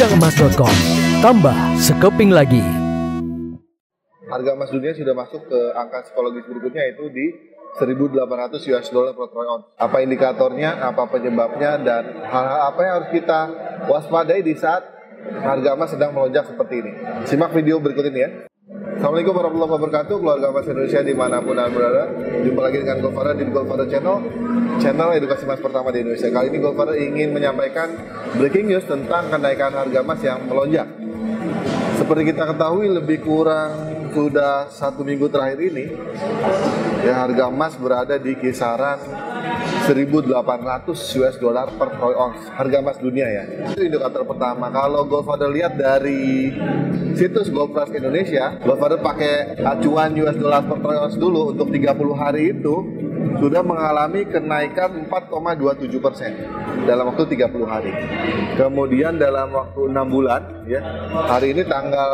Gudangemas.com. Tambah sekeping lagi. Harga emas dunia sudah masuk ke angka psikologis berikutnya yaitu di 1.800 US dollar per troy ounce. Apa indikatornya, apa penyebabnya, dan hal-hal apa yang harus kita waspadai di saat harga emas sedang melonjak seperti ini. Simak video berikut ini ya. Assalamualaikum warahmatullahi wabarakatuh, keluarga emas Indonesia di mana pun anda berada. Jumpa lagi dengan Golfara di Golfara Channel, channel edukasi emas pertama di Indonesia. Kali ini Golfara ingin menyampaikan breaking news tentang kenaikan harga emas yang melonjak. Seperti kita ketahui lebih kurang sudah satu minggu terakhir ini ya harga emas berada di kisaran 1.800 US dollar per troy ounce. Harga emas dunia ya. Itu indikator pertama. Kalau Goldfather lihat dari situs Gold Price Indonesia Goldfather pakai acuan US dollar per troy ounce dulu untuk 30 hari itu sudah mengalami kenaikan 4,27 persen dalam waktu 30 hari. Kemudian dalam waktu 6 bulan, ya hari ini tanggal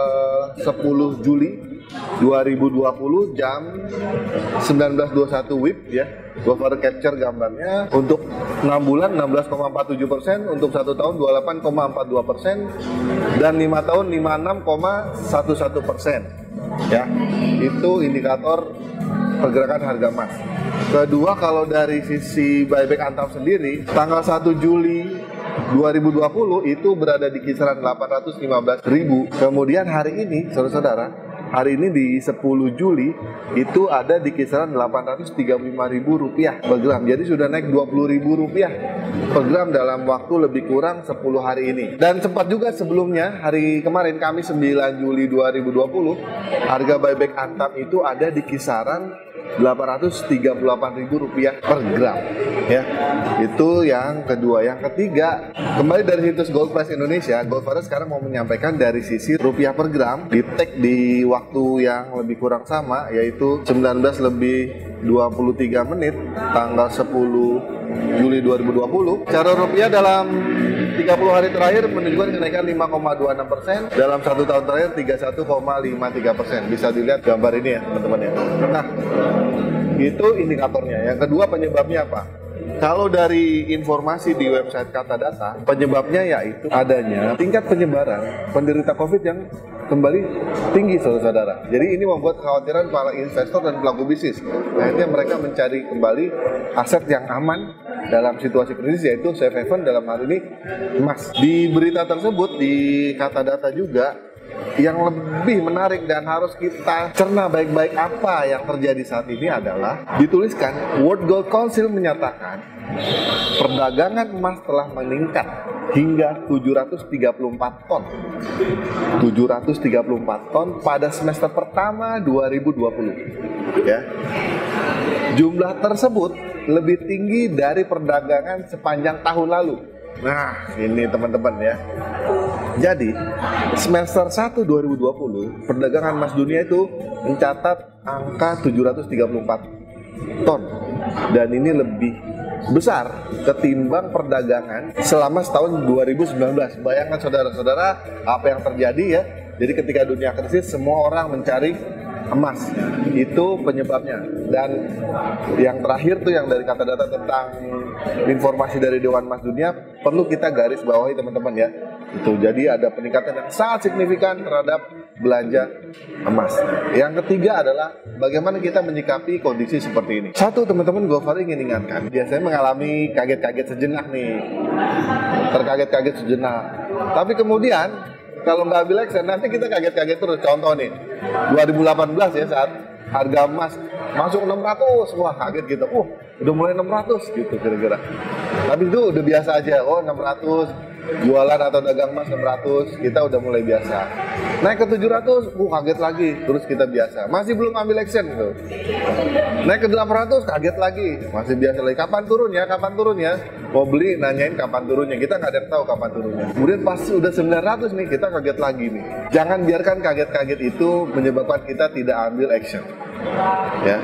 10 Juli 2020 jam 19.21 WIB ya. Gopher capture gambarnya. Untuk 6 bulan 16,47 persen untuk satu tahun 28,42 persen dan 5 tahun 56,11 persen. Ya itu indikator pergerakan harga emas. Kedua kalau dari sisi buyback antam sendiri tanggal 1 Juli 2020 itu berada di kisaran 815.000 kemudian hari ini saudara-saudara hari ini di 10 Juli itu ada di kisaran Rp835.000 per gram. Jadi sudah naik Rp20.000 per gram dalam waktu lebih kurang 10 hari ini. Dan sempat juga sebelumnya hari kemarin kami 9 Juli 2020 harga buyback Antam itu ada di kisaran Rp838.000 per gram ya itu yang kedua yang ketiga kembali dari situs Gold Price Indonesia Gold Price sekarang mau menyampaikan dari sisi rupiah per gram di tag di waktu yang lebih kurang sama yaitu 19 lebih 23 menit tanggal 10 Juli 2020 cara rupiah dalam 30 hari terakhir menunjukkan kenaikan 5,26 persen. Dalam satu tahun terakhir 31,53 persen. Bisa dilihat gambar ini ya teman-teman ya. Nah itu indikatornya. Yang kedua penyebabnya apa? Kalau dari informasi di website Kata Data, penyebabnya yaitu adanya tingkat penyebaran penderita COVID yang kembali tinggi saudara-saudara. Jadi ini membuat kekhawatiran para investor dan pelaku bisnis. Akhirnya mereka mencari kembali aset yang aman dalam situasi krisis yaitu safe haven dalam hal ini emas. Di berita tersebut di Kata Data juga yang lebih menarik dan harus kita cerna baik-baik apa yang terjadi saat ini adalah dituliskan World Gold Council menyatakan perdagangan emas telah meningkat hingga 734 ton. 734 ton pada semester pertama 2020 ya. Jumlah tersebut lebih tinggi dari perdagangan sepanjang tahun lalu Nah, ini teman-teman ya. Jadi, semester 1 2020, perdagangan emas dunia itu mencatat angka 734 ton. Dan ini lebih besar ketimbang perdagangan selama setahun 2019. Bayangkan saudara-saudara apa yang terjadi ya. Jadi ketika dunia krisis semua orang mencari emas. Itu penyebabnya. Dan yang terakhir tuh yang dari kata data tentang informasi dari Dewan Emas Dunia perlu kita garis bawahi teman-teman ya. Itu jadi ada peningkatan yang sangat signifikan terhadap belanja emas. Yang ketiga adalah bagaimana kita menyikapi kondisi seperti ini. Satu teman-teman Gofar ingin ingatkan biasanya mengalami kaget-kaget sejenak nih. Terkaget-kaget sejenak. Tapi kemudian kalau nggak ambil action nanti kita kaget-kaget terus. Contoh nih 2018 ya saat harga emas masuk 600 wah kaget gitu. Uh udah mulai 600 gitu kira-kira. Tapi itu udah biasa aja. Oh 600 jualan atau dagang emas 600 kita udah mulai biasa naik ke 700 uh kaget lagi. Terus kita biasa. Masih belum ambil action gitu. Naik ke 800 kaget lagi. Masih biasa lagi. Kapan turun ya? Kapan turun ya? Mau beli nanyain kapan turunnya. Kita nggak ada yang tahu kapan turunnya. Kemudian pas udah 900 nih kita kaget lagi nih. Jangan biarkan kaget-kaget itu menyebabkan kita tidak ambil action. Ya.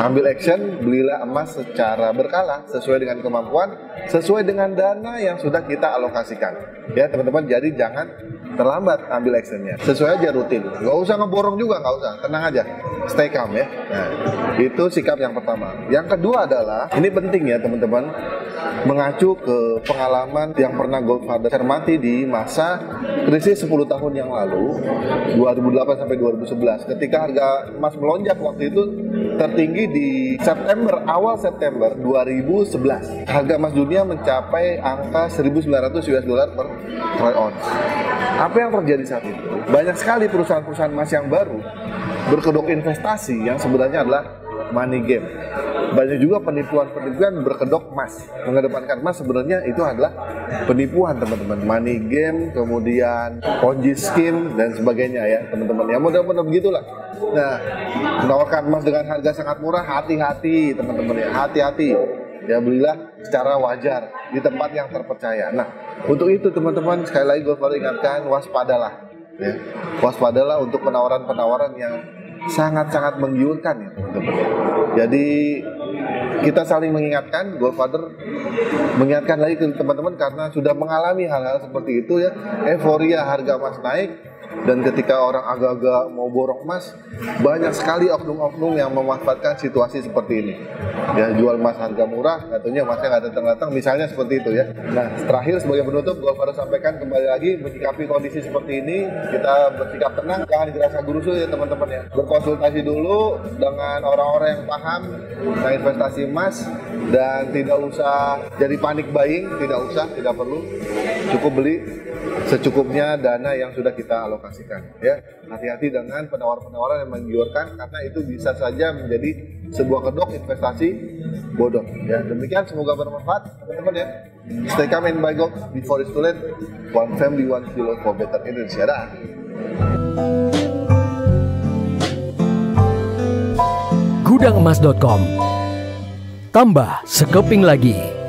Ambil action belilah emas secara berkala sesuai dengan kemampuan sesuai dengan dana yang sudah kita alokasikan. Ya teman-teman jadi jangan terlambat ambil actionnya. Sesuai aja rutin. Gak usah ngeborong juga, nggak usah. Tenang aja. Stay calm ya. Nah, itu sikap yang pertama. Yang kedua adalah, ini penting ya teman-teman, mengacu ke pengalaman yang pernah Goldfather cermati di masa krisis 10 tahun yang lalu, 2008 sampai 2011. Ketika harga emas melonjak waktu itu tertinggi di September, awal September 2011. Harga emas dunia mencapai angka 1.900 US dollar per troy ounce. Apa yang terjadi saat itu? Banyak sekali perusahaan-perusahaan emas yang baru berkedok investasi yang sebenarnya adalah money game. Banyak juga penipuan-penipuan berkedok emas. Mengedepankan emas sebenarnya itu adalah penipuan teman-teman. Money game, kemudian ponzi scheme dan sebagainya ya teman-teman. Ya mudah-mudahan begitulah. Nah, menawarkan emas dengan harga sangat murah, hati-hati teman-teman ya, hati-hati. Ya belilah secara wajar di tempat yang terpercaya. Nah, untuk itu teman-teman sekali lagi gue perlu ingatkan waspadalah. Ya. Waspadalah untuk penawaran-penawaran yang sangat-sangat menggiurkan ya teman-teman. Jadi kita saling mengingatkan, Godfather mengingatkan lagi ke teman-teman karena sudah mengalami hal-hal seperti itu ya, euforia harga emas naik, dan ketika orang agak-agak mau borong emas banyak sekali oknum-oknum yang memanfaatkan situasi seperti ini. Ya jual emas harga murah katanya emasnya nggak datang-datang misalnya seperti itu ya. Nah terakhir sebagai penutup gue harus sampaikan kembali lagi menyikapi kondisi seperti ini kita bersikap tenang jangan dirasa gurusul ya teman-teman ya. Berkonsultasi dulu dengan orang-orang yang paham tentang investasi emas dan tidak usah jadi panik buying tidak usah tidak perlu. Cukup beli secukupnya dana yang sudah kita alokasikan ya. Hati-hati dengan penawaran-penawaran yang menggiurkan karena itu bisa saja menjadi sebuah kedok investasi bodong ya. Demikian semoga bermanfaat teman-teman ya. Stay calm and buy gold before it's too late one family one kilo for better Indonesia. Dah. Gudangemas.com tambah sekeping lagi